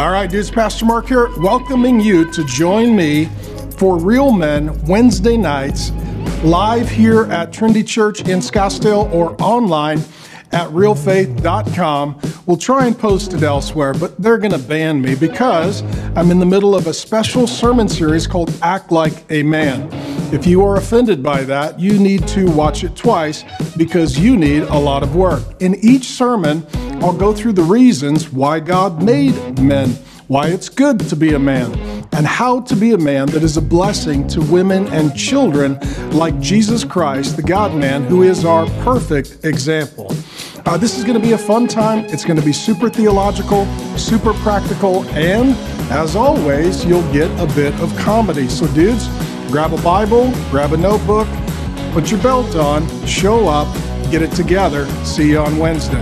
All right, dudes, Pastor Mark here, welcoming you to join me for Real Men Wednesday nights, live here at Trinity Church in Scottsdale or online at realfaith.com. We'll try and post it elsewhere, but they're going to ban me because I'm in the middle of a special sermon series called Act Like a Man. If you are offended by that, you need to watch it twice because you need a lot of work. In each sermon, I'll go through the reasons why God made men, why it's good to be a man, and how to be a man that is a blessing to women and children like Jesus Christ, the God man, who is our perfect example. Uh, this is going to be a fun time. It's going to be super theological, super practical, and as always, you'll get a bit of comedy. So, dudes, grab a Bible, grab a notebook, put your belt on, show up, get it together. See you on Wednesday.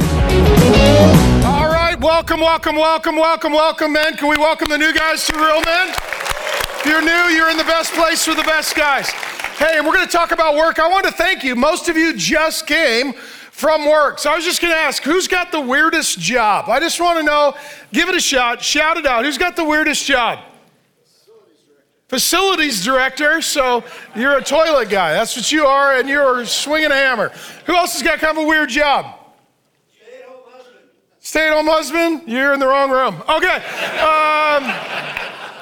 All right, welcome, welcome, welcome, welcome, welcome, men. Can we welcome the new guys to Real Men? If you're new, you're in the best place for the best guys. Hey, and we're going to talk about work. I want to thank you. Most of you just came from work. So I was just going to ask, who's got the weirdest job? I just want to know, give it a shot, shout it out. Who's got the weirdest job? Facilities director. So you're a toilet guy. That's what you are, and you're swinging a hammer. Who else has got kind of a weird job? Stay at home husband? Stay-at-home husband? You're in the wrong room. Okay. Um,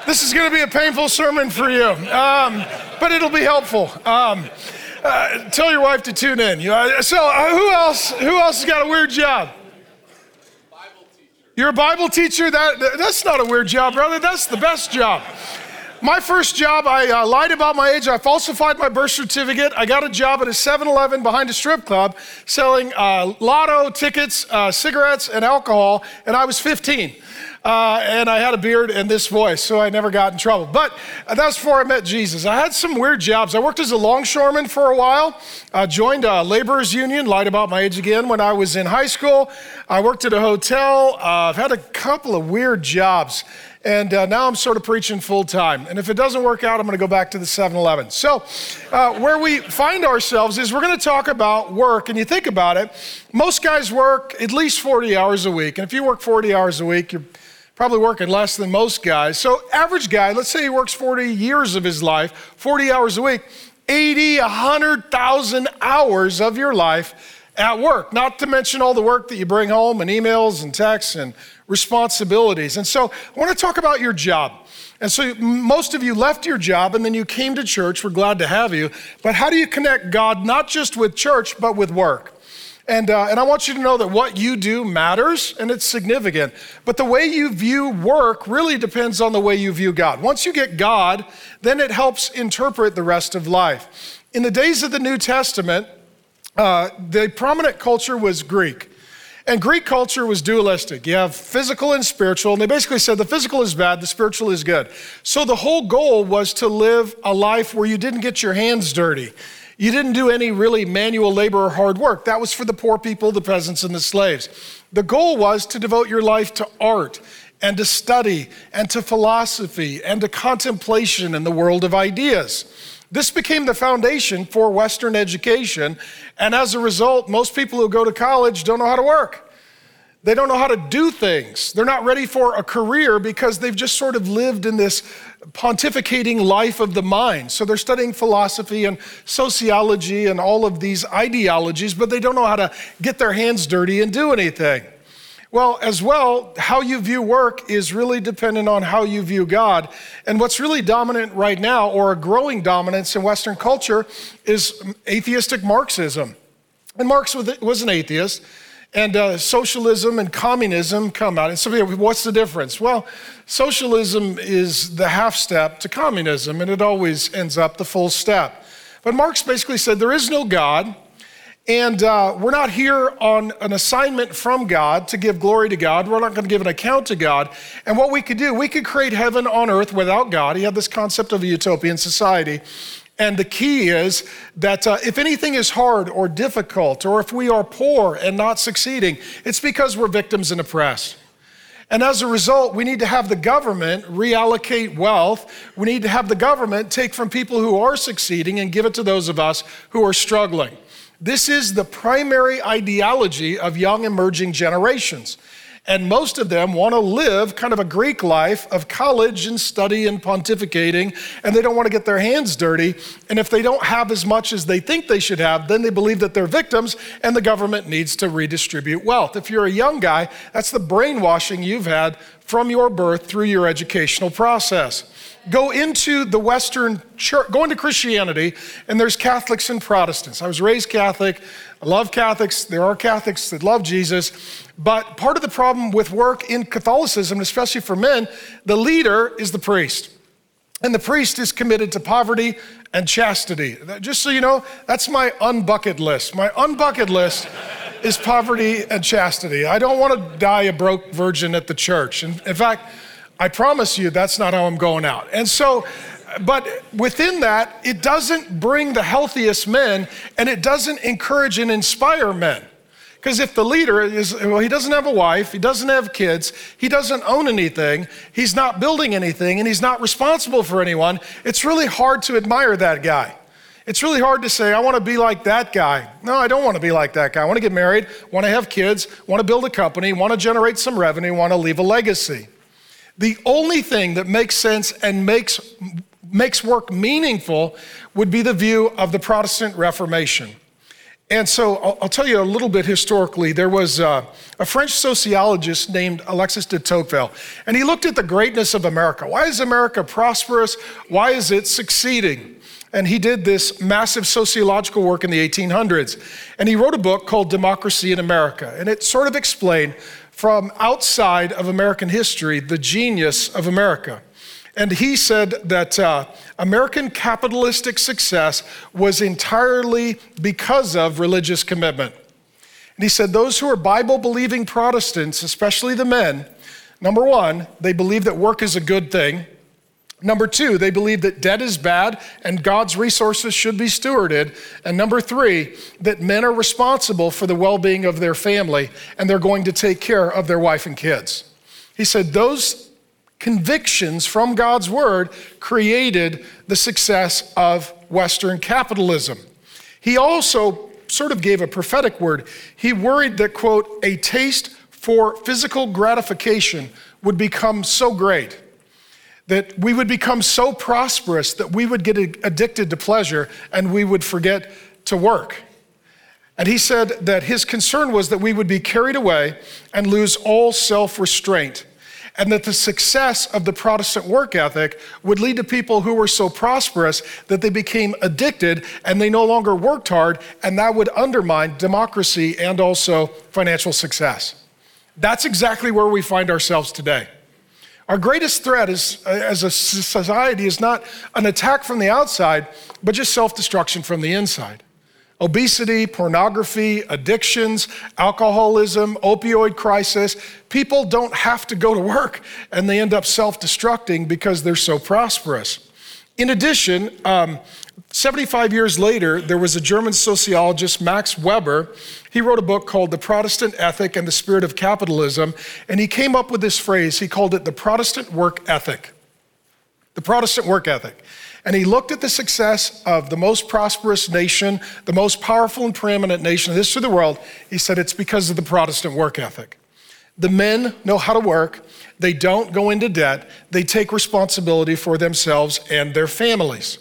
this is going to be a painful sermon for you, um, but it'll be helpful. Um, uh, tell your wife to tune in. Know, so, uh, who else? Who else has got a weird job? You're a Bible teacher. That that's not a weird job, brother. That's the best job. My first job, I uh, lied about my age. I falsified my birth certificate. I got a job at a 7 Eleven behind a strip club selling uh, lotto tickets, uh, cigarettes, and alcohol, and I was 15. Uh, and I had a beard and this voice, so I never got in trouble. But that's before I met Jesus. I had some weird jobs. I worked as a longshoreman for a while, I joined a laborers union, lied about my age again when I was in high school. I worked at a hotel. Uh, I've had a couple of weird jobs. And uh, now I'm sort of preaching full time. And if it doesn't work out, I'm going to go back to the 7 Eleven. So, uh, where we find ourselves is we're going to talk about work. And you think about it, most guys work at least 40 hours a week. And if you work 40 hours a week, you're probably working less than most guys. So, average guy, let's say he works 40 years of his life, 40 hours a week, 80, 100,000 hours of your life at work, not to mention all the work that you bring home and emails and texts and responsibilities. And so I want to talk about your job. And so most of you left your job and then you came to church. We're glad to have you. But how do you connect God not just with church, but with work? And, uh, and I want you to know that what you do matters and it's significant. But the way you view work really depends on the way you view God. Once you get God, then it helps interpret the rest of life. In the days of the New Testament, uh, the prominent culture was Greek. And Greek culture was dualistic. You have physical and spiritual, and they basically said the physical is bad, the spiritual is good. So the whole goal was to live a life where you didn't get your hands dirty. You didn't do any really manual labor or hard work. That was for the poor people, the peasants, and the slaves. The goal was to devote your life to art and to study and to philosophy and to contemplation in the world of ideas. This became the foundation for Western education. And as a result, most people who go to college don't know how to work. They don't know how to do things. They're not ready for a career because they've just sort of lived in this pontificating life of the mind. So they're studying philosophy and sociology and all of these ideologies, but they don't know how to get their hands dirty and do anything. Well, as well, how you view work is really dependent on how you view God. And what's really dominant right now, or a growing dominance in Western culture, is atheistic Marxism. And Marx was an atheist, and uh, socialism and communism come out. And so, what's the difference? Well, socialism is the half step to communism, and it always ends up the full step. But Marx basically said there is no God. And uh, we're not here on an assignment from God to give glory to God. We're not going to give an account to God. And what we could do, we could create heaven on earth without God. He had this concept of a utopian society. And the key is that uh, if anything is hard or difficult, or if we are poor and not succeeding, it's because we're victims and oppressed. And as a result, we need to have the government reallocate wealth. We need to have the government take from people who are succeeding and give it to those of us who are struggling. This is the primary ideology of young emerging generations. And most of them want to live kind of a Greek life of college and study and pontificating, and they don't want to get their hands dirty. And if they don't have as much as they think they should have, then they believe that they're victims and the government needs to redistribute wealth. If you're a young guy, that's the brainwashing you've had from your birth through your educational process go into the Western church, go into Christianity, and there's Catholics and Protestants. I was raised Catholic. I love Catholics. There are Catholics that love Jesus. But part of the problem with work in Catholicism, especially for men, the leader is the priest. And the priest is committed to poverty and chastity. Just so you know, that's my unbucket list. My unbucket list is poverty and chastity. I don't want to die a broke virgin at the church. In, in fact, I promise you that's not how I'm going out. And so, but within that, it doesn't bring the healthiest men and it doesn't encourage and inspire men. Because if the leader is, well, he doesn't have a wife, he doesn't have kids, he doesn't own anything, he's not building anything, and he's not responsible for anyone, it's really hard to admire that guy. It's really hard to say, I want to be like that guy. No, I don't want to be like that guy. I want to get married, want to have kids, want to build a company, want to generate some revenue, want to leave a legacy. The only thing that makes sense and makes, makes work meaningful would be the view of the Protestant Reformation. And so I'll, I'll tell you a little bit historically. There was uh, a French sociologist named Alexis de Tocqueville, and he looked at the greatness of America. Why is America prosperous? Why is it succeeding? And he did this massive sociological work in the 1800s. And he wrote a book called Democracy in America. And it sort of explained from outside of American history the genius of America. And he said that uh, American capitalistic success was entirely because of religious commitment. And he said those who are Bible believing Protestants, especially the men, number one, they believe that work is a good thing. Number two, they believe that debt is bad and God's resources should be stewarded. And number three, that men are responsible for the well being of their family and they're going to take care of their wife and kids. He said those convictions from God's word created the success of Western capitalism. He also sort of gave a prophetic word. He worried that, quote, a taste for physical gratification would become so great that we would become so prosperous that we would get addicted to pleasure and we would forget to work. And he said that his concern was that we would be carried away and lose all self restraint, and that the success of the Protestant work ethic would lead to people who were so prosperous that they became addicted and they no longer worked hard, and that would undermine democracy and also financial success. That's exactly where we find ourselves today. Our greatest threat is, uh, as a society is not an attack from the outside, but just self destruction from the inside. Obesity, pornography, addictions, alcoholism, opioid crisis. People don't have to go to work and they end up self destructing because they're so prosperous. In addition, um, 75 years later, there was a German sociologist, Max Weber. He wrote a book called The Protestant Ethic and the Spirit of Capitalism, and he came up with this phrase. He called it the Protestant work ethic. The Protestant work ethic. And he looked at the success of the most prosperous nation, the most powerful and preeminent nation in the history of the world. He said it's because of the Protestant work ethic. The men know how to work, they don't go into debt, they take responsibility for themselves and their families.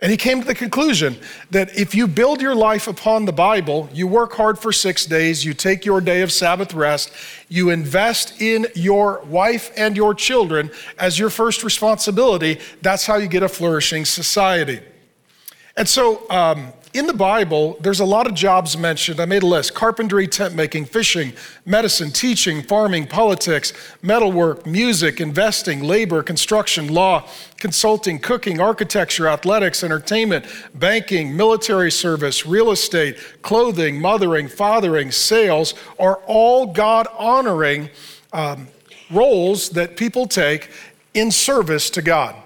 And he came to the conclusion that if you build your life upon the Bible, you work hard for six days, you take your day of Sabbath rest, you invest in your wife and your children as your first responsibility, that's how you get a flourishing society. And so, um, in the Bible, there's a lot of jobs mentioned. I made a list carpentry, tent making, fishing, medicine, teaching, farming, politics, metalwork, music, investing, labor, construction, law, consulting, cooking, architecture, athletics, entertainment, banking, military service, real estate, clothing, mothering, fathering, sales are all God honoring um, roles that people take in service to God.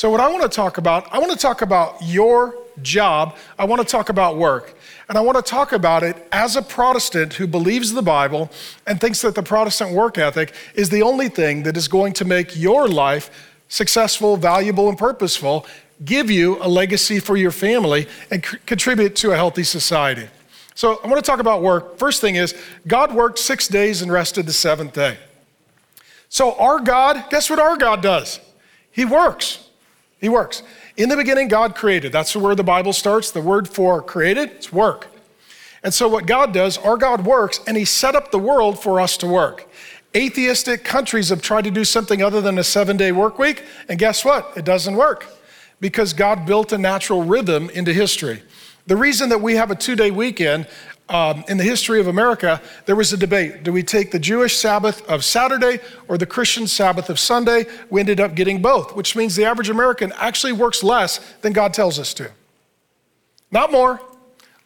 So, what I want to talk about, I want to talk about your job, I want to talk about work. And I want to talk about it as a Protestant who believes the Bible and thinks that the Protestant work ethic is the only thing that is going to make your life successful, valuable, and purposeful, give you a legacy for your family, and c- contribute to a healthy society. So I want to talk about work. First thing is, God worked six days and rested the seventh day. So our God, guess what our God does? He works. He works. In the beginning, God created. That's where the Bible starts. The word for created, it's work. And so, what God does, our God works, and He set up the world for us to work. Atheistic countries have tried to do something other than a seven day work week, and guess what? It doesn't work because God built a natural rhythm into history. The reason that we have a two day weekend um, in the history of America, there was a debate. Do we take the Jewish Sabbath of Saturday or the Christian Sabbath of Sunday? We ended up getting both, which means the average American actually works less than God tells us to. Not more,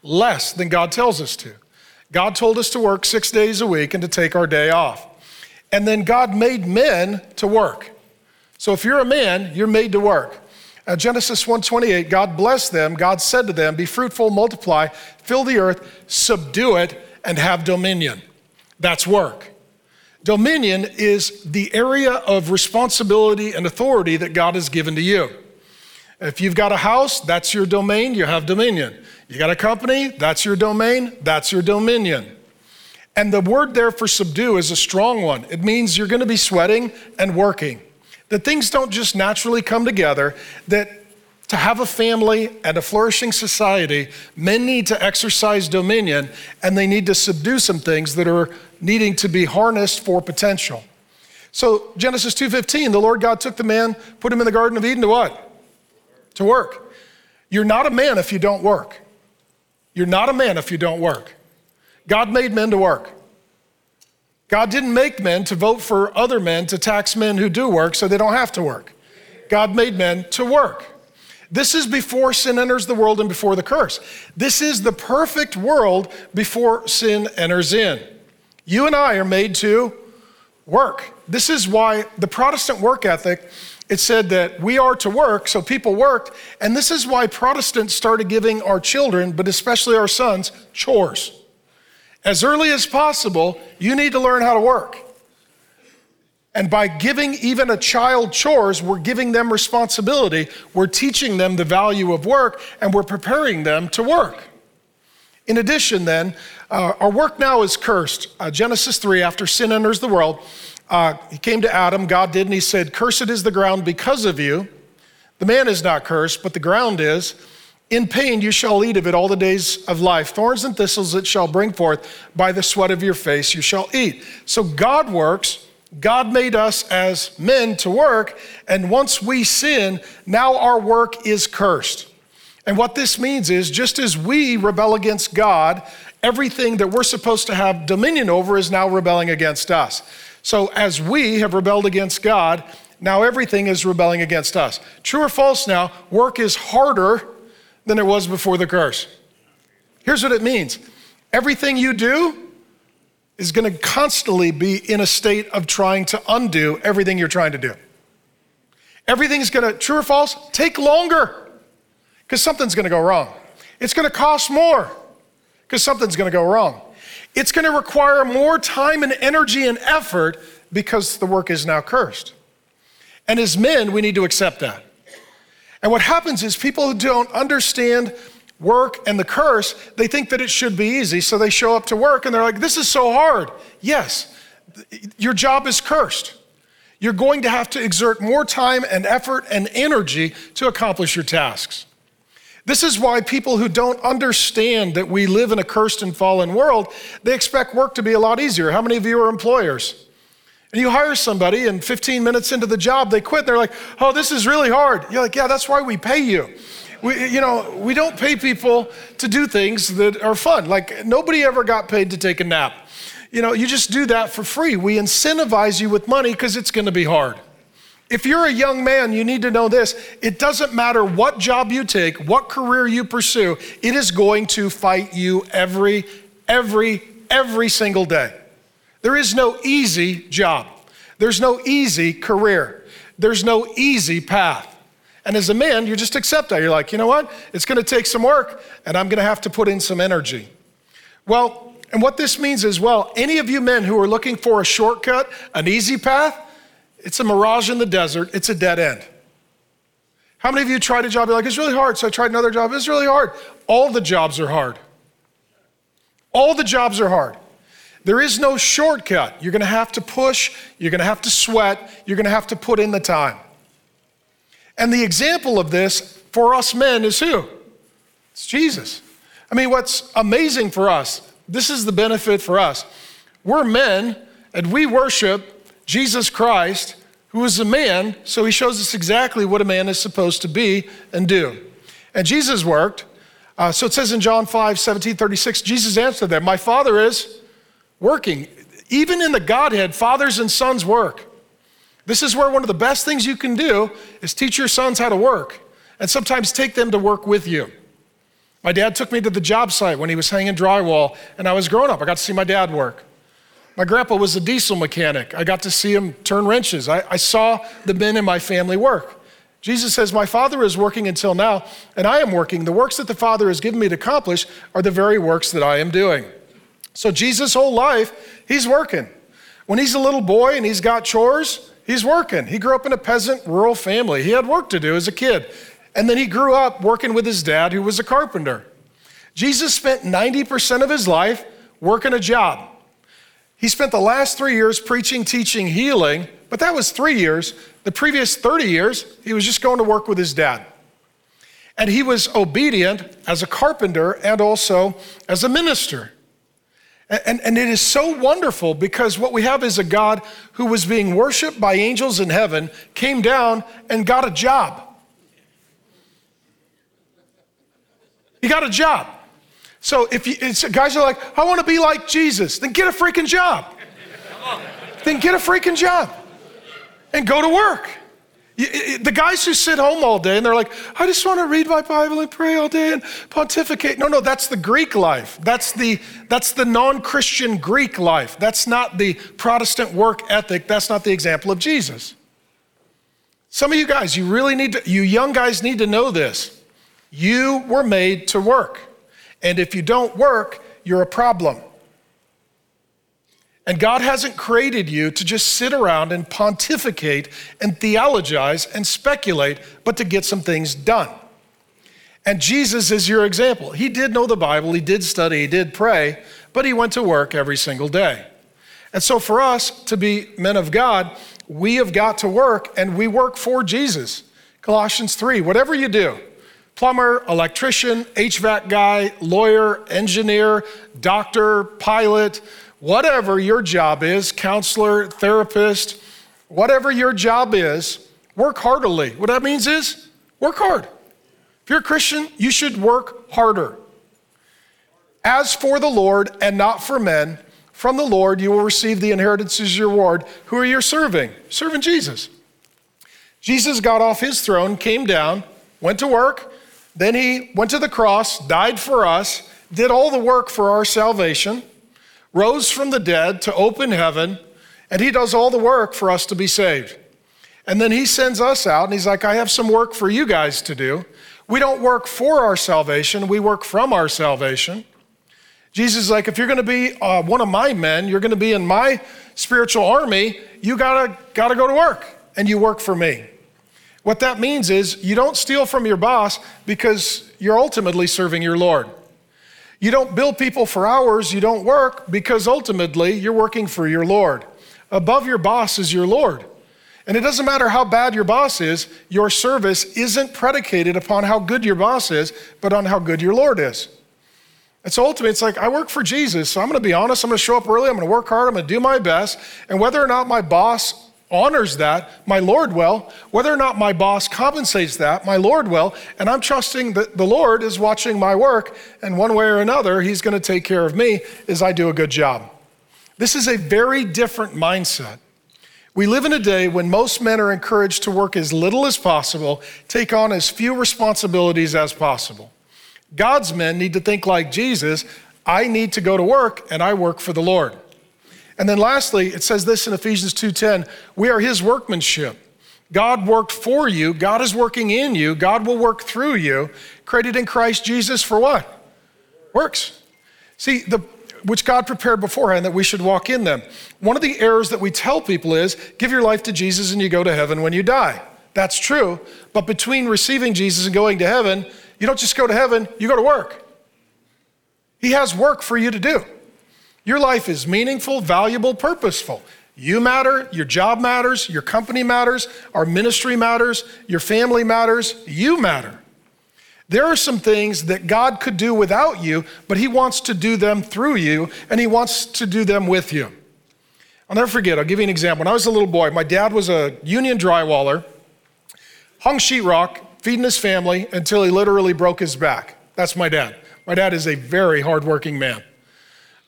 less than God tells us to. God told us to work six days a week and to take our day off. And then God made men to work. So if you're a man, you're made to work. Uh, Genesis 1:28, God blessed them. God said to them, "Be fruitful, multiply, fill the earth, subdue it, and have dominion." That's work. Dominion is the area of responsibility and authority that God has given to you. If you've got a house, that's your domain, you have dominion. You got a company, that's your domain, that's your dominion. And the word there for subdue is a strong one. It means you're going to be sweating and working. That things don't just naturally come together, that to have a family and a flourishing society, men need to exercise dominion and they need to subdue some things that are needing to be harnessed for potential. So Genesis 2:15, the Lord God took the man, put him in the garden of Eden to what? To work. You're not a man if you don't work. You're not a man if you don't work. God made men to work. God didn't make men to vote for other men to tax men who do work so they don't have to work. God made men to work. This is before sin enters the world and before the curse. This is the perfect world before sin enters in. You and I are made to work. This is why the Protestant work ethic, it said that we are to work, so people worked. And this is why Protestants started giving our children, but especially our sons, chores. As early as possible, you need to learn how to work. And by giving even a child chores, we're giving them responsibility. We're teaching them the value of work and we're preparing them to work. In addition, then, uh, our work now is cursed. Uh, Genesis 3, after sin enters the world, uh, he came to Adam, God did, and he said, Cursed is the ground because of you. The man is not cursed, but the ground is. In pain you shall eat of it all the days of life. Thorns and thistles it shall bring forth. By the sweat of your face you shall eat. So God works. God made us as men to work. And once we sin, now our work is cursed. And what this means is just as we rebel against God, everything that we're supposed to have dominion over is now rebelling against us. So as we have rebelled against God, now everything is rebelling against us. True or false now, work is harder than it was before the curse. Here's what it means everything you do is going to constantly be in a state of trying to undo everything you're trying to do. Everything's going to, true or false, take longer because something's going to go wrong. It's going to cost more because something's going to go wrong. It's going to require more time and energy and effort because the work is now cursed. And as men, we need to accept that. And what happens is people who don't understand work and the curse, they think that it should be easy. So they show up to work and they're like, this is so hard. Yes, your job is cursed. You're going to have to exert more time and effort and energy to accomplish your tasks. This is why people who don't understand that we live in a cursed and fallen world, they expect work to be a lot easier. How many of you are employers? And you hire somebody, and 15 minutes into the job, they quit. They're like, oh, this is really hard. You're like, yeah, that's why we pay you. We, you know, we don't pay people to do things that are fun. Like, nobody ever got paid to take a nap. You know, you just do that for free. We incentivize you with money because it's going to be hard. If you're a young man, you need to know this. It doesn't matter what job you take, what career you pursue, it is going to fight you every, every, every single day. There is no easy job. There's no easy career. There's no easy path. And as a man, you just accept that. You're like, you know what? It's going to take some work, and I'm going to have to put in some energy. Well, and what this means is, well, any of you men who are looking for a shortcut, an easy path, it's a mirage in the desert, it's a dead end. How many of you tried a job? You're like, it's really hard, so I tried another job. It's really hard. All the jobs are hard. All the jobs are hard. There is no shortcut. You're going to have to push, you're going to have to sweat, you're going to have to put in the time. And the example of this for us men is who? It's Jesus. I mean, what's amazing for us, this is the benefit for us. We're men and we worship Jesus Christ, who is a man, so he shows us exactly what a man is supposed to be and do. And Jesus worked. Uh, so it says in John 5 17, 36, Jesus answered them, My Father is working. Even in the Godhead, fathers and sons work. This is where one of the best things you can do is teach your sons how to work and sometimes take them to work with you. My dad took me to the job site when he was hanging drywall, and I was growing up. I got to see my dad work. My grandpa was a diesel mechanic. I got to see him turn wrenches. I, I saw the men in my family work. Jesus says, My Father is working until now, and I am working. The works that the Father has given me to accomplish are the very works that I am doing. So, Jesus' whole life, he's working. When he's a little boy and he's got chores, he's working. He grew up in a peasant rural family. He had work to do as a kid. And then he grew up working with his dad, who was a carpenter. Jesus spent 90% of his life working a job. He spent the last three years preaching, teaching, healing, but that was three years. The previous 30 years, he was just going to work with his dad. And he was obedient as a carpenter and also as a minister. And, and, it is so wonderful because what we have is a God who was being worshiped by angels in heaven, came down and got a job. He got a job. So if you, guys are like, I want to be like Jesus, then get a freaking job. then get a freaking job and go to work. The guys who sit home all day and they're like, I just want to read my Bible and pray all day and pontificate. No, no, that's the Greek life. That's the, that's the non Christian Greek life. That's not the Protestant work ethic. That's not the example of Jesus. Some of you guys, you really need to, you young guys need to know this. You were made to work. And if you don't work, you're a problem. And God hasn't created you to just sit around and pontificate and theologize and speculate, but to get some things done. And Jesus is your example. He did know the Bible, he did study, he did pray, but he went to work every single day. And so for us to be men of God, we have got to work and we work for Jesus. Colossians 3 whatever you do, plumber, electrician, HVAC guy, lawyer, engineer, doctor, pilot, whatever your job is counselor, therapist, whatever your job is work heartily. What that means is work hard. If you're a Christian, you should work harder. As for the Lord and not for men, from the Lord you will receive the inheritance as your reward. Who are you serving? Serving Jesus. Jesus got off his throne, came down, went to work, then he went to the cross, died for us, did all the work for our salvation rose from the dead to open heaven, and he does all the work for us to be saved. And then he sends us out, and he's like, I have some work for you guys to do. We don't work for our salvation, we work from our salvation. Jesus is like, if you're going to be uh, one of my men, you're going to be in my spiritual army, you gotta, gotta go to work, and you work for me. What that means is you don't steal from your boss because you're ultimately serving your Lord. You don't bill people for hours you don't work because ultimately you're working for your Lord. Above your boss is your Lord. And it doesn't matter how bad your boss is, your service isn't predicated upon how good your boss is, but on how good your Lord is. And so ultimately, it's like, I work for Jesus, so I'm gonna be honest, I'm gonna show up early, I'm gonna work hard, I'm gonna do my best. And whether or not my boss honors that, my Lord will. Whether or not my boss compensates that, my Lord will. And I'm trusting that the Lord is watching my work, and one way or another, He's going to take care of me as I do a good job. This is a very different mindset. We live in a day when most men are encouraged to work as little as possible, take on as few responsibilities as possible. God's men need to think like Jesus I need to go to work, and I work for the Lord. And then lastly, it says this in Ephesians 2:10, we are his workmanship. God worked for you, God is working in you, God will work through you, created in Christ Jesus for what? Works. See, the which God prepared beforehand that we should walk in them. One of the errors that we tell people is give your life to Jesus and you go to heaven when you die. That's true, but between receiving Jesus and going to heaven, you don't just go to heaven, you go to work. He has work for you to do. Your life is meaningful, valuable, purposeful. You matter, your job matters, your company matters, our ministry matters, your family matters, you matter. There are some things that God could do without you, but He wants to do them through you, and He wants to do them with you. I'll never forget, I'll give you an example. When I was a little boy, my dad was a union drywaller, hung sheetrock, feeding his family until he literally broke his back. That's my dad. My dad is a very hardworking man.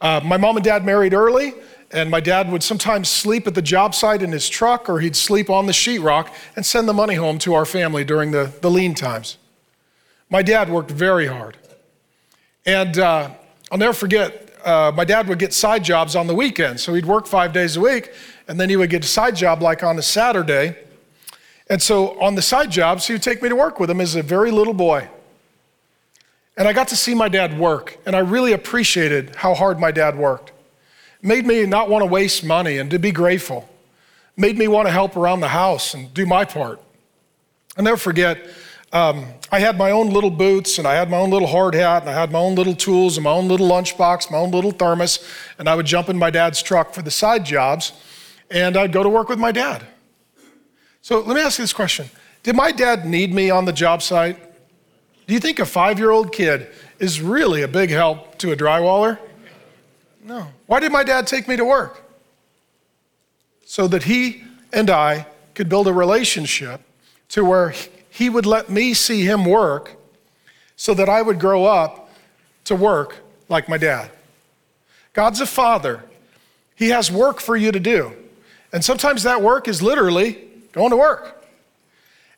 Uh, my mom and dad married early, and my dad would sometimes sleep at the job site in his truck, or he'd sleep on the sheetrock and send the money home to our family during the, the lean times. My dad worked very hard. And uh, I'll never forget, uh, my dad would get side jobs on the weekend. So he'd work five days a week, and then he would get a side job like on a Saturday. And so on the side jobs, he would take me to work with him as a very little boy. And I got to see my dad work, and I really appreciated how hard my dad worked. It made me not want to waste money and to be grateful. It made me want to help around the house and do my part. I'll never forget, um, I had my own little boots and I had my own little hard hat and I had my own little tools and my own little lunchbox, my own little thermos, and I would jump in my dad's truck for the side jobs and I'd go to work with my dad. So let me ask you this question Did my dad need me on the job site? Do you think a five year old kid is really a big help to a drywaller? No. Why did my dad take me to work? So that he and I could build a relationship to where he would let me see him work so that I would grow up to work like my dad. God's a father. He has work for you to do. And sometimes that work is literally going to work.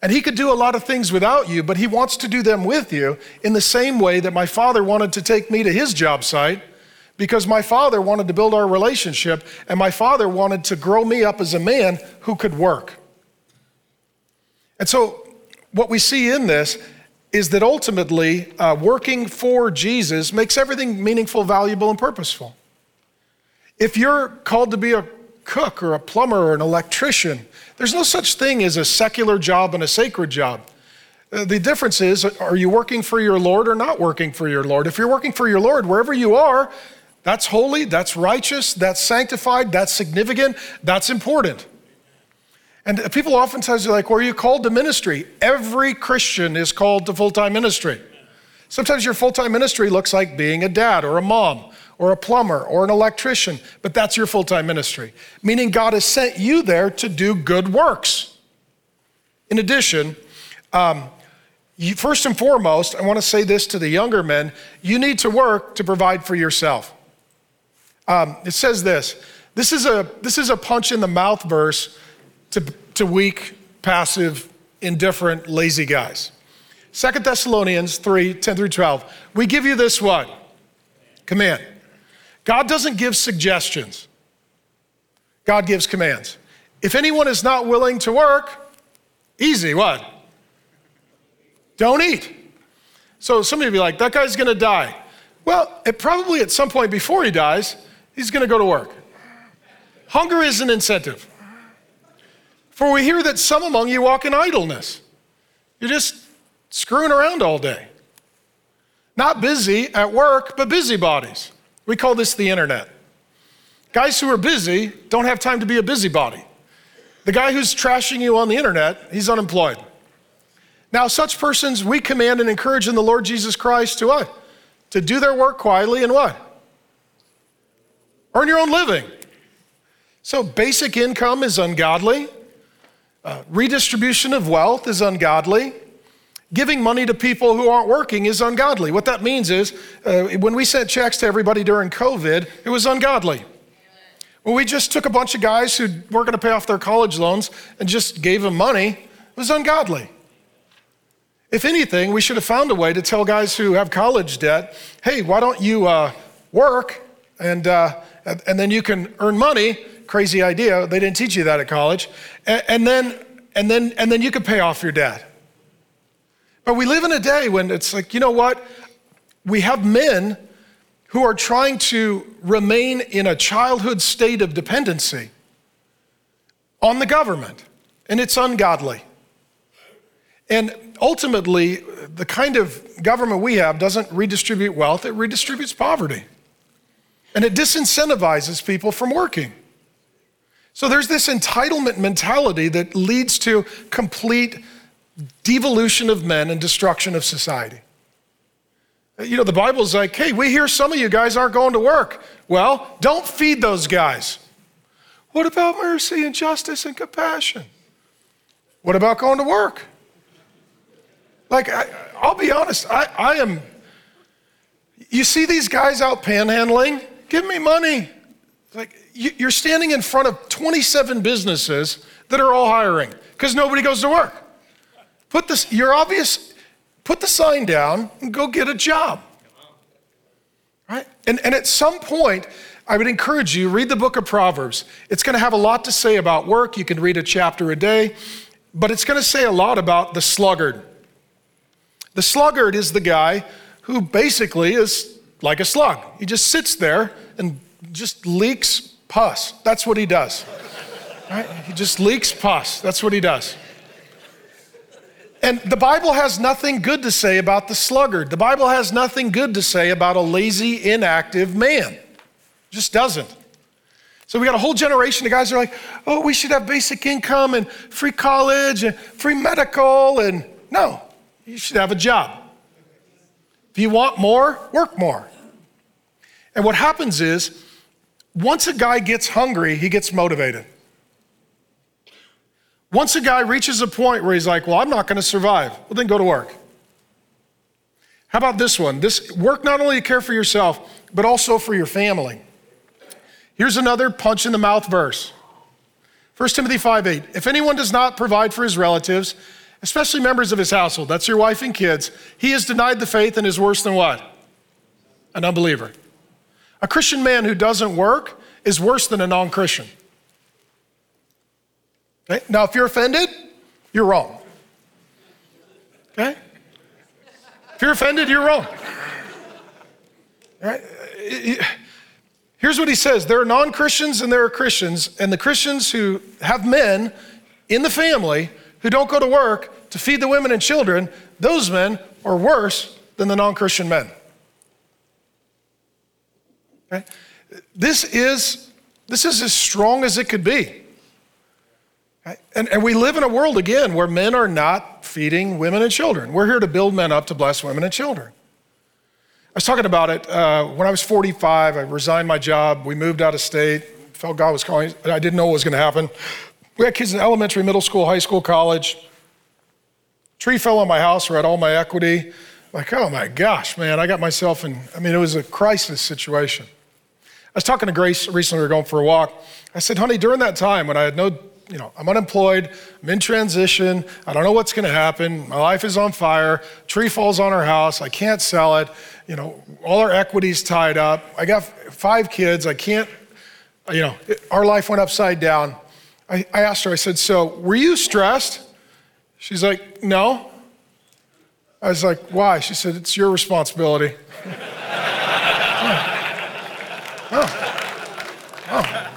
And he could do a lot of things without you, but he wants to do them with you in the same way that my father wanted to take me to his job site because my father wanted to build our relationship and my father wanted to grow me up as a man who could work. And so, what we see in this is that ultimately, uh, working for Jesus makes everything meaningful, valuable, and purposeful. If you're called to be a cook or a plumber or an electrician, there's no such thing as a secular job and a sacred job. Uh, the difference is are you working for your Lord or not working for your Lord? If you're working for your Lord, wherever you are, that's holy, that's righteous, that's sanctified, that's significant, that's important. And people oftentimes are like, well, are you called to ministry? Every Christian is called to full time ministry. Sometimes your full time ministry looks like being a dad or a mom or a plumber or an electrician, but that's your full time ministry, meaning God has sent you there to do good works. In addition, um, you, first and foremost, I want to say this to the younger men you need to work to provide for yourself. Um, it says this this is, a, this is a punch in the mouth verse to, to weak, passive, indifferent, lazy guys. Second Thessalonians 3 10 through 12. We give you this what? Command. God doesn't give suggestions, God gives commands. If anyone is not willing to work, easy, what? Don't eat. So some of you be like, that guy's gonna die. Well, it probably at some point before he dies, he's gonna go to work. Hunger is an incentive. For we hear that some among you walk in idleness. You're just screwing around all day. Not busy at work, but busybodies. We call this the internet. Guys who are busy don't have time to be a busybody. The guy who's trashing you on the internet, he's unemployed. Now, such persons we command and encourage in the Lord Jesus Christ to what? To do their work quietly and what? Earn your own living. So, basic income is ungodly. Uh, redistribution of wealth is ungodly. Giving money to people who aren't working is ungodly. What that means is uh, when we sent checks to everybody during COVID, it was ungodly. When we just took a bunch of guys who weren't going to pay off their college loans and just gave them money, it was ungodly. If anything, we should have found a way to tell guys who have college debt, hey, why don't you uh, work and, uh, and then you can earn money? Crazy idea. They didn't teach you that at college. And, and, then, and, then, and then you could pay off your debt. But we live in a day when it's like, you know what? We have men who are trying to remain in a childhood state of dependency on the government, and it's ungodly. And ultimately, the kind of government we have doesn't redistribute wealth, it redistributes poverty. And it disincentivizes people from working. So there's this entitlement mentality that leads to complete devolution of men and destruction of society. You know, the Bible's like, hey, we hear some of you guys aren't going to work. Well, don't feed those guys. What about mercy and justice and compassion? What about going to work? Like, I, will be honest, I, I am. You see these guys out panhandling? Give me money. Like, you're standing in front of 27 businesses that are all hiring because nobody goes to work. Put this, you're obvious, put the sign down and go get a job. Right? And, and at some point, I would encourage you, read the book of Proverbs. It's going to have a lot to say about work. You can read a chapter a day, but it's going to say a lot about the sluggard. The sluggard is the guy who basically is like a slug. He just sits there and just leaks pus. That's what he does. Right? He just leaks pus. That's what he does. And the Bible has nothing good to say about the sluggard. The Bible has nothing good to say about a lazy, inactive man. It just doesn't. So we got a whole generation of guys who are like, oh, we should have basic income and free college and free medical. And no, you should have a job. If you want more, work more. And what happens is, once a guy gets hungry, he gets motivated. Once a guy reaches a point where he's like, well, I'm not going to survive, well, then go to work. How about this one? This work not only to care for yourself, but also for your family. Here's another punch in the mouth verse. 1 Timothy 5 8. If anyone does not provide for his relatives, especially members of his household, that's your wife and kids, he has denied the faith and is worse than what? An unbeliever. A Christian man who doesn't work is worse than a non Christian. Okay? Now, if you're offended, you're wrong. Okay? If you're offended, you're wrong. Right? Here's what he says there are non Christians and there are Christians, and the Christians who have men in the family who don't go to work to feed the women and children, those men are worse than the non Christian men. Okay? This is, this is as strong as it could be. And, and we live in a world again where men are not feeding women and children. We're here to build men up to bless women and children. I was talking about it uh, when I was 45. I resigned my job. We moved out of state. Felt God was calling. I didn't know what was going to happen. We had kids in elementary, middle school, high school, college. Tree fell on my house. I had all my equity. Like, oh my gosh, man! I got myself in. I mean, it was a crisis situation. I was talking to Grace recently. We were going for a walk. I said, honey, during that time when I had no you know, I'm unemployed, I'm in transition, I don't know what's gonna happen, my life is on fire, tree falls on our house, I can't sell it, you know, all our equity's tied up, I got five kids, I can't, you know, it, our life went upside down. I, I asked her, I said, So, were you stressed? She's like, No. I was like, Why? She said, It's your responsibility. oh. oh.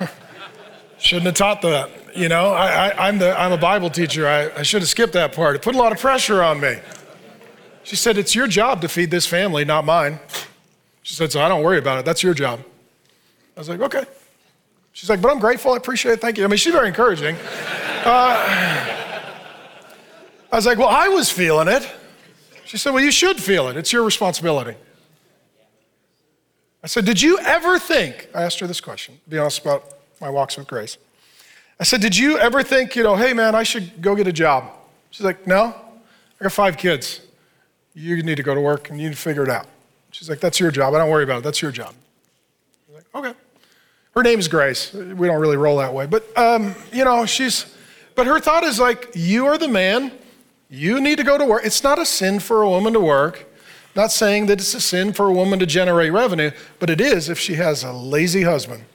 oh. Shouldn't have taught that. You know, I, am the, I'm a Bible teacher. I, I should have skipped that part. It put a lot of pressure on me. She said, It's your job to feed this family, not mine. She said, So I don't worry about it. That's your job. I was like, Okay. She's like, But I'm grateful. I appreciate it. Thank you. I mean, she's very encouraging. Uh, I was like, Well, I was feeling it. She said, Well, you should feel it. It's your responsibility. I said, Did you ever think? I asked her this question, to be honest about my walks with grace. I said, Did you ever think, you know, hey man, I should go get a job? She's like, No, I got five kids. You need to go to work and you need to figure it out. She's like, That's your job. I don't worry about it. That's your job. I'm like, Okay. Her name is Grace. We don't really roll that way. But, um, you know, she's, but her thought is like, You are the man. You need to go to work. It's not a sin for a woman to work. Not saying that it's a sin for a woman to generate revenue, but it is if she has a lazy husband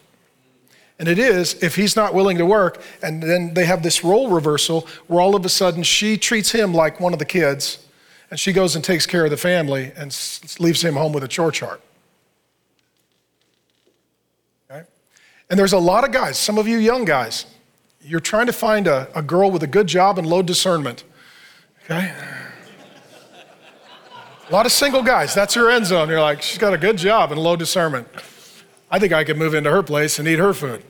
and it is if he's not willing to work, and then they have this role reversal where all of a sudden she treats him like one of the kids, and she goes and takes care of the family and leaves him home with a chore chart. Okay? And there's a lot of guys, some of you young guys, you're trying to find a, a girl with a good job and low discernment. Okay? A lot of single guys, that's your end zone. You're like, she's got a good job and low discernment. I think I could move into her place and eat her food.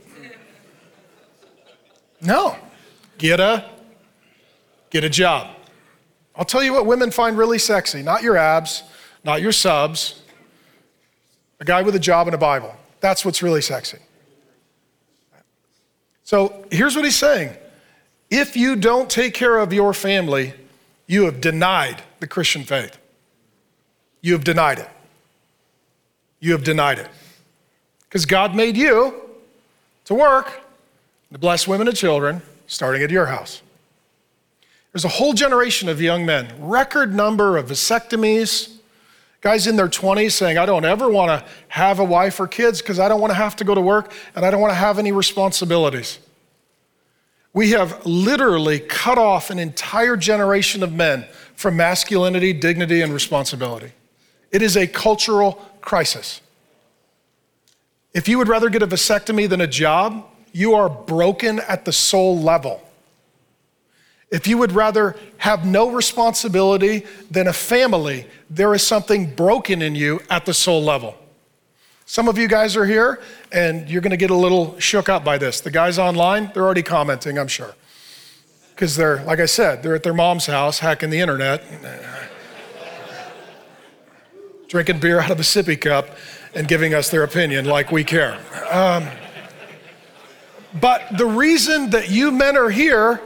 No. Get a get a job. I'll tell you what women find really sexy, not your abs, not your subs. A guy with a job and a Bible. That's what's really sexy. So, here's what he's saying. If you don't take care of your family, you have denied the Christian faith. You have denied it. You have denied it. Because God made you to work, to bless women and children, starting at your house. There's a whole generation of young men, record number of vasectomies, guys in their 20s saying, I don't ever want to have a wife or kids because I don't want to have to go to work and I don't want to have any responsibilities. We have literally cut off an entire generation of men from masculinity, dignity, and responsibility. It is a cultural crisis. If you would rather get a vasectomy than a job, you are broken at the soul level. If you would rather have no responsibility than a family, there is something broken in you at the soul level. Some of you guys are here and you're going to get a little shook up by this. The guys online, they're already commenting, I'm sure. Because they're, like I said, they're at their mom's house hacking the internet, drinking beer out of a sippy cup and giving us their opinion like we care. Um, but the reason that you men are here,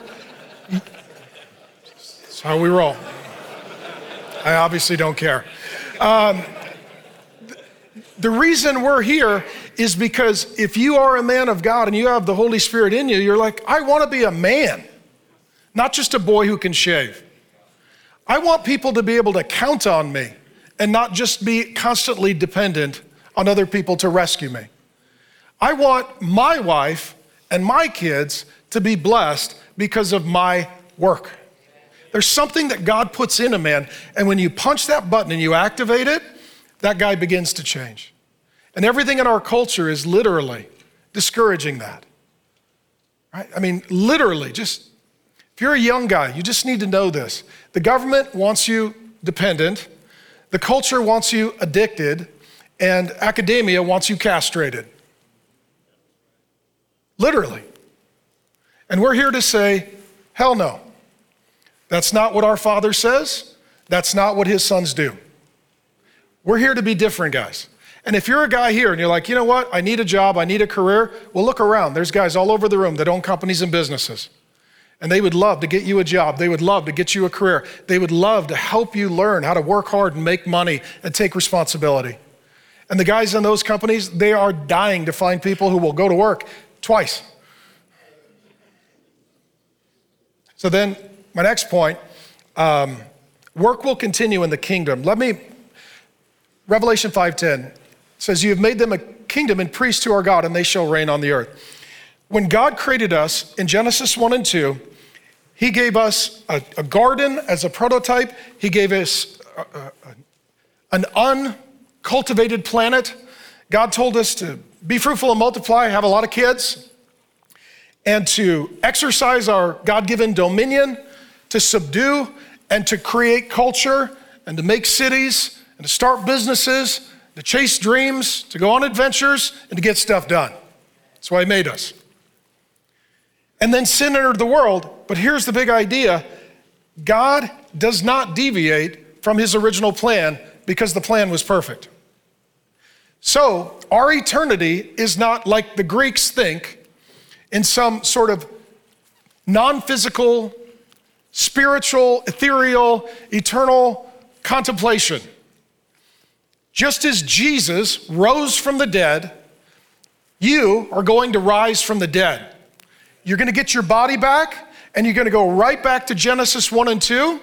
that's how we roll. I obviously don't care. Um, the reason we're here is because if you are a man of God and you have the Holy Spirit in you, you're like, I want to be a man, not just a boy who can shave. I want people to be able to count on me and not just be constantly dependent on other people to rescue me. I want my wife and my kids to be blessed because of my work. There's something that God puts in a man, and when you punch that button and you activate it, that guy begins to change. And everything in our culture is literally discouraging that. Right? I mean, literally, just if you're a young guy, you just need to know this. The government wants you dependent, the culture wants you addicted, and academia wants you castrated. Literally. And we're here to say, hell no. That's not what our Father says. That's not what His sons do. We're here to be different, guys. And if you're a guy here and you're like, you know what, I need a job, I need a career, well, look around. There's guys all over the room that own companies and businesses. And they would love to get you a job. They would love to get you a career. They would love to help you learn how to work hard and make money and take responsibility. And the guys in those companies, they are dying to find people who will go to work twice. So then, my next point um, work will continue in the kingdom. Let me, Revelation 5.10 says, You have made them a kingdom and priests to our God, and they shall reign on the earth. When God created us in Genesis 1 and 2, He gave us a, a garden as a prototype, He gave us a, a, an uncultivated planet. God told us to be fruitful and multiply, have a lot of kids, and to exercise our God given dominion, to subdue and to create culture, and to make cities, and to start businesses, to chase dreams, to go on adventures, and to get stuff done. That's why He made us. And then sin entered the world, but here's the big idea God does not deviate from His original plan because the plan was perfect. So, our eternity is not like the Greeks think in some sort of non physical, spiritual, ethereal, eternal contemplation. Just as Jesus rose from the dead, you are going to rise from the dead. You're going to get your body back, and you're going to go right back to Genesis 1 and 2,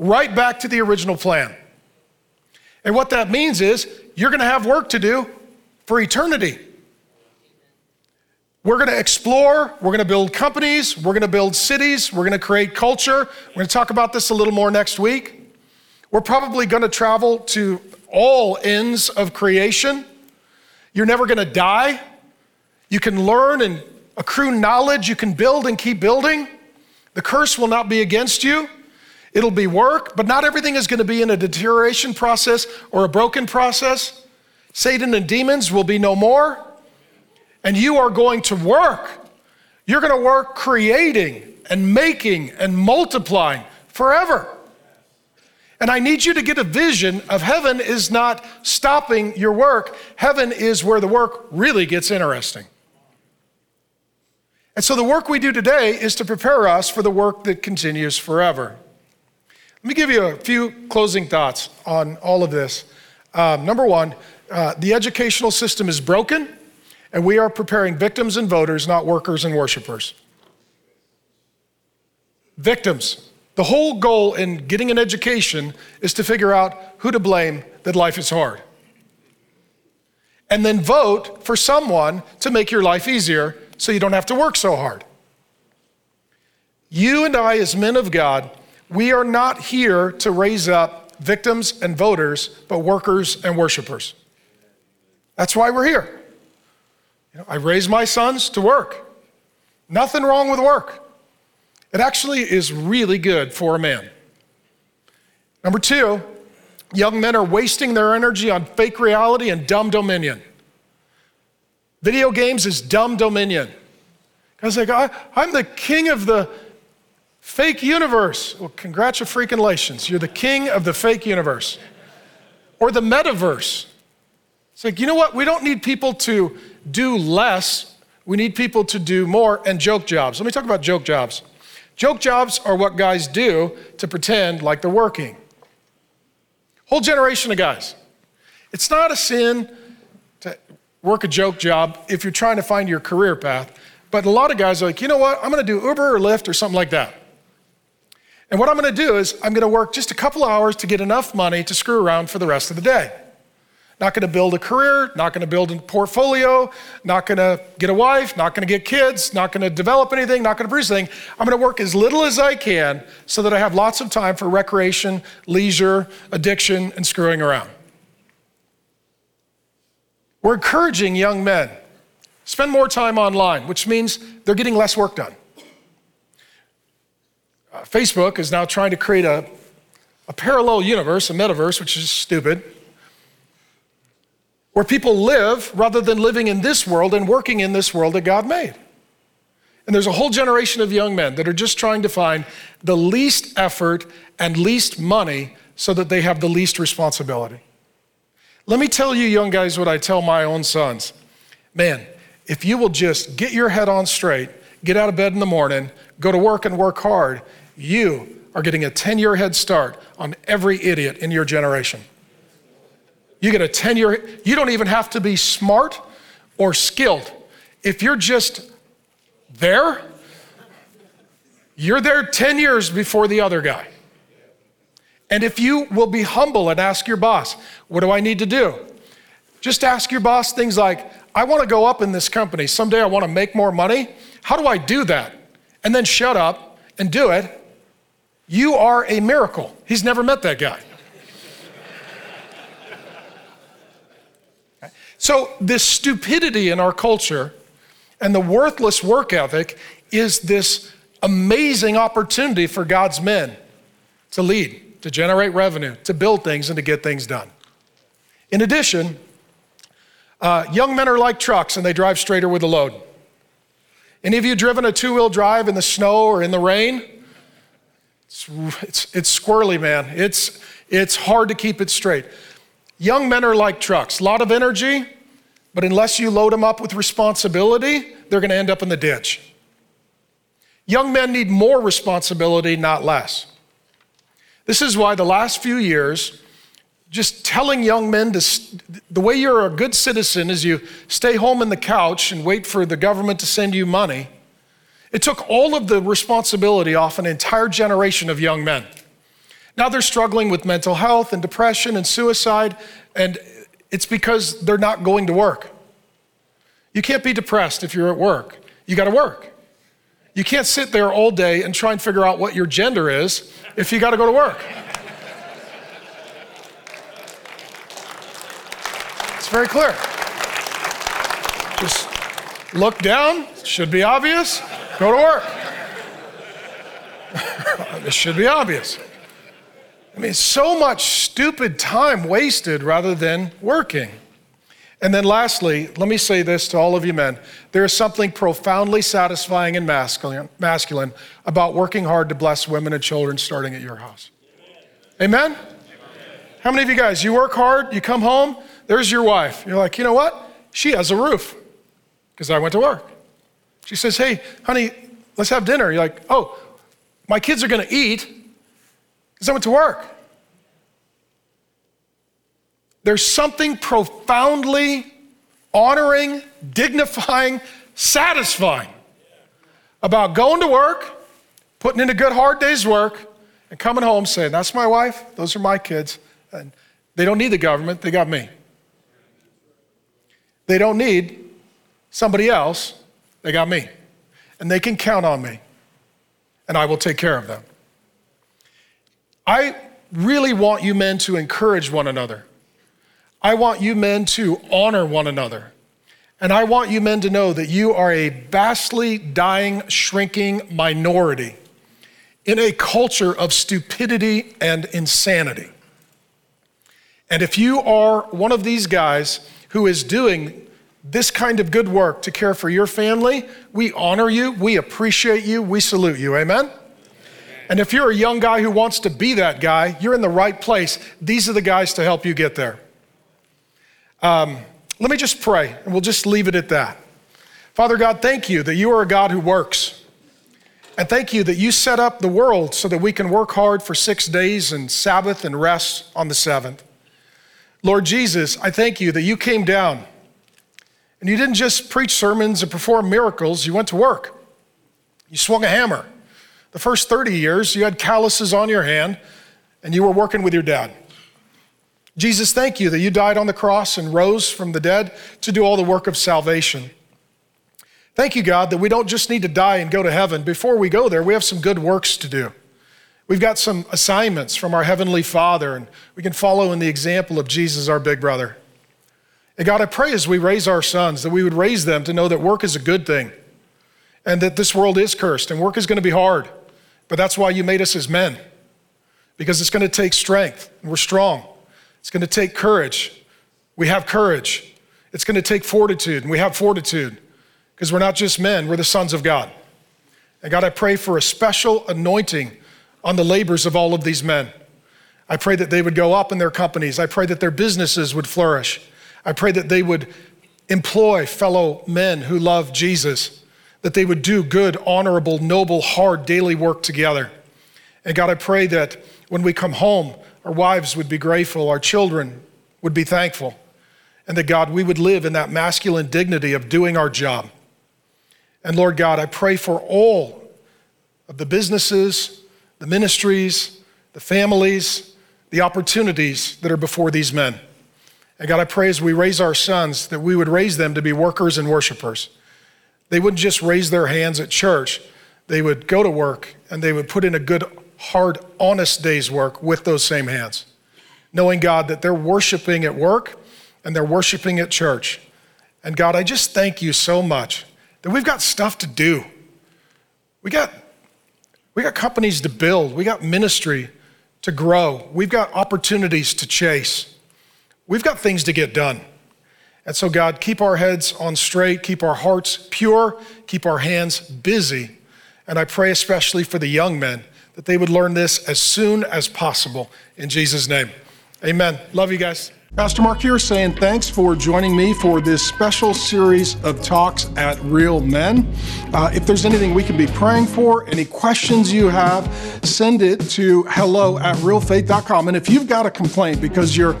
right back to the original plan. And what that means is you're going to have work to do for eternity. We're going to explore, we're going to build companies, we're going to build cities, we're going to create culture. We're going to talk about this a little more next week. We're probably going to travel to all ends of creation. You're never going to die. You can learn and accrue knowledge you can build and keep building. The curse will not be against you. It'll be work, but not everything is going to be in a deterioration process or a broken process. Satan and demons will be no more. And you are going to work. You're going to work creating and making and multiplying forever. And I need you to get a vision of heaven is not stopping your work. Heaven is where the work really gets interesting. And so the work we do today is to prepare us for the work that continues forever. Let me give you a few closing thoughts on all of this. Um, number one, uh, the educational system is broken, and we are preparing victims and voters, not workers and worshipers. Victims. The whole goal in getting an education is to figure out who to blame that life is hard. And then vote for someone to make your life easier so you don't have to work so hard. You and I, as men of God, we are not here to raise up victims and voters, but workers and worshipers. That's why we're here. You know, I raise my sons to work. Nothing wrong with work. It actually is really good for a man. Number two, young men are wasting their energy on fake reality and dumb dominion. Video games is dumb dominion. Guys like, I, I'm the king of the fake universe. Well, congratulations. You're the king of the fake universe. Or the metaverse. It's like, you know what? We don't need people to do less. We need people to do more and joke jobs. Let me talk about joke jobs. Joke jobs are what guys do to pretend like they're working. Whole generation of guys. It's not a sin to work a joke job if you're trying to find your career path. But a lot of guys are like, you know what? I'm going to do Uber or Lyft or something like that. And what I'm going to do is I'm going to work just a couple hours to get enough money to screw around for the rest of the day. Not going to build a career, not going to build a portfolio, not going to get a wife, not going to get kids, not going to develop anything, not going to produce anything. I'm going to work as little as I can so that I have lots of time for recreation, leisure, addiction, and screwing around. We're encouraging young men spend more time online, which means they're getting less work done. Uh, Facebook is now trying to create a, a parallel universe, a metaverse, which is stupid, where people live rather than living in this world and working in this world that God made. And there's a whole generation of young men that are just trying to find the least effort and least money so that they have the least responsibility. Let me tell you, young guys, what I tell my own sons. Man, if you will just get your head on straight, get out of bed in the morning, go to work and work hard, you are getting a 10 year head start on every idiot in your generation. You get a 10 year, you don't even have to be smart or skilled. If you're just there, you're there 10 years before the other guy. And if you will be humble and ask your boss, what do I need to do? Just ask your boss things like, I want to go up in this company. Someday I want to make more money. How do I do that? And then shut up and do it. You are a miracle. He's never met that guy. So, this stupidity in our culture and the worthless work ethic is this amazing opportunity for God's men to lead to generate revenue, to build things, and to get things done. In addition, uh, young men are like trucks and they drive straighter with a load. Any of you driven a two wheel drive in the snow or in the rain? It's, it's, it's squirrely, man. It's, it's hard to keep it straight. Young men are like trucks, a lot of energy, but unless you load them up with responsibility, they're going to end up in the ditch. Young men need more responsibility, not less. This is why the last few years, just telling young men to, the way you're a good citizen is you stay home in the couch and wait for the government to send you money. It took all of the responsibility off an entire generation of young men. Now they're struggling with mental health and depression and suicide, and it's because they're not going to work. You can't be depressed if you're at work. You got to work. You can't sit there all day and try and figure out what your gender is if you got to go to work. It's very clear. Just Look down, should be obvious. Go to work. this should be obvious. I mean, so much stupid time wasted rather than working. And then, lastly, let me say this to all of you men there is something profoundly satisfying and masculine, masculine about working hard to bless women and children starting at your house. Amen? Amen? How many of you guys, you work hard, you come home, there's your wife. You're like, you know what? She has a roof because I went to work. She says, hey, honey, let's have dinner. You're like, oh, my kids are going to eat because I went to work. There's something profoundly honoring, dignifying, satisfying about going to work, putting in a good hard day's work, and coming home saying, That's my wife, those are my kids. And they don't need the government, they got me. They don't need somebody else, they got me. And they can count on me, and I will take care of them. I really want you men to encourage one another. I want you men to honor one another. And I want you men to know that you are a vastly dying, shrinking minority in a culture of stupidity and insanity. And if you are one of these guys who is doing this kind of good work to care for your family, we honor you, we appreciate you, we salute you. Amen? And if you're a young guy who wants to be that guy, you're in the right place. These are the guys to help you get there. Um, let me just pray, and we'll just leave it at that. Father God, thank you that you are a God who works. And thank you that you set up the world so that we can work hard for six days and Sabbath and rest on the seventh. Lord Jesus, I thank you that you came down and you didn't just preach sermons and perform miracles, you went to work. You swung a hammer. The first 30 years, you had calluses on your hand and you were working with your dad. Jesus, thank you that you died on the cross and rose from the dead to do all the work of salvation. Thank you, God, that we don't just need to die and go to heaven. Before we go there, we have some good works to do. We've got some assignments from our Heavenly Father, and we can follow in the example of Jesus, our big brother. And God, I pray as we raise our sons that we would raise them to know that work is a good thing and that this world is cursed and work is going to be hard. But that's why you made us as men, because it's going to take strength, we're strong. It's going to take courage. We have courage. It's going to take fortitude, and we have fortitude because we're not just men, we're the sons of God. And God, I pray for a special anointing on the labors of all of these men. I pray that they would go up in their companies. I pray that their businesses would flourish. I pray that they would employ fellow men who love Jesus, that they would do good, honorable, noble, hard daily work together. And God, I pray that when we come home, our wives would be grateful, our children would be thankful, and that God, we would live in that masculine dignity of doing our job. And Lord God, I pray for all of the businesses, the ministries, the families, the opportunities that are before these men. And God, I pray as we raise our sons that we would raise them to be workers and worshipers. They wouldn't just raise their hands at church, they would go to work and they would put in a good hard, honest day's work with those same hands, knowing, God, that they're worshiping at work and they're worshiping at church. And God, I just thank you so much that we've got stuff to do. We got, we got companies to build, we got ministry to grow, we've got opportunities to chase, we've got things to get done. And so, God, keep our heads on straight, keep our hearts pure, keep our hands busy. And I pray especially for the young men that they would learn this as soon as possible. In Jesus' name, amen. Love you guys. Pastor Mark here saying thanks for joining me for this special series of talks at Real Men. Uh, if there's anything we can be praying for, any questions you have, send it to hello at realfaith.com. And if you've got a complaint because you're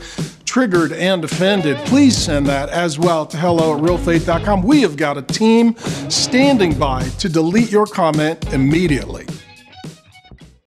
triggered and offended, please send that as well to hello at realfaith.com. We have got a team standing by to delete your comment immediately.